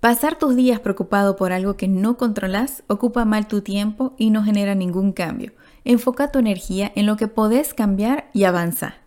Pasar tus días preocupado por algo que no controlas ocupa mal tu tiempo y no genera ningún cambio. Enfoca tu energía en lo que podés cambiar y avanza.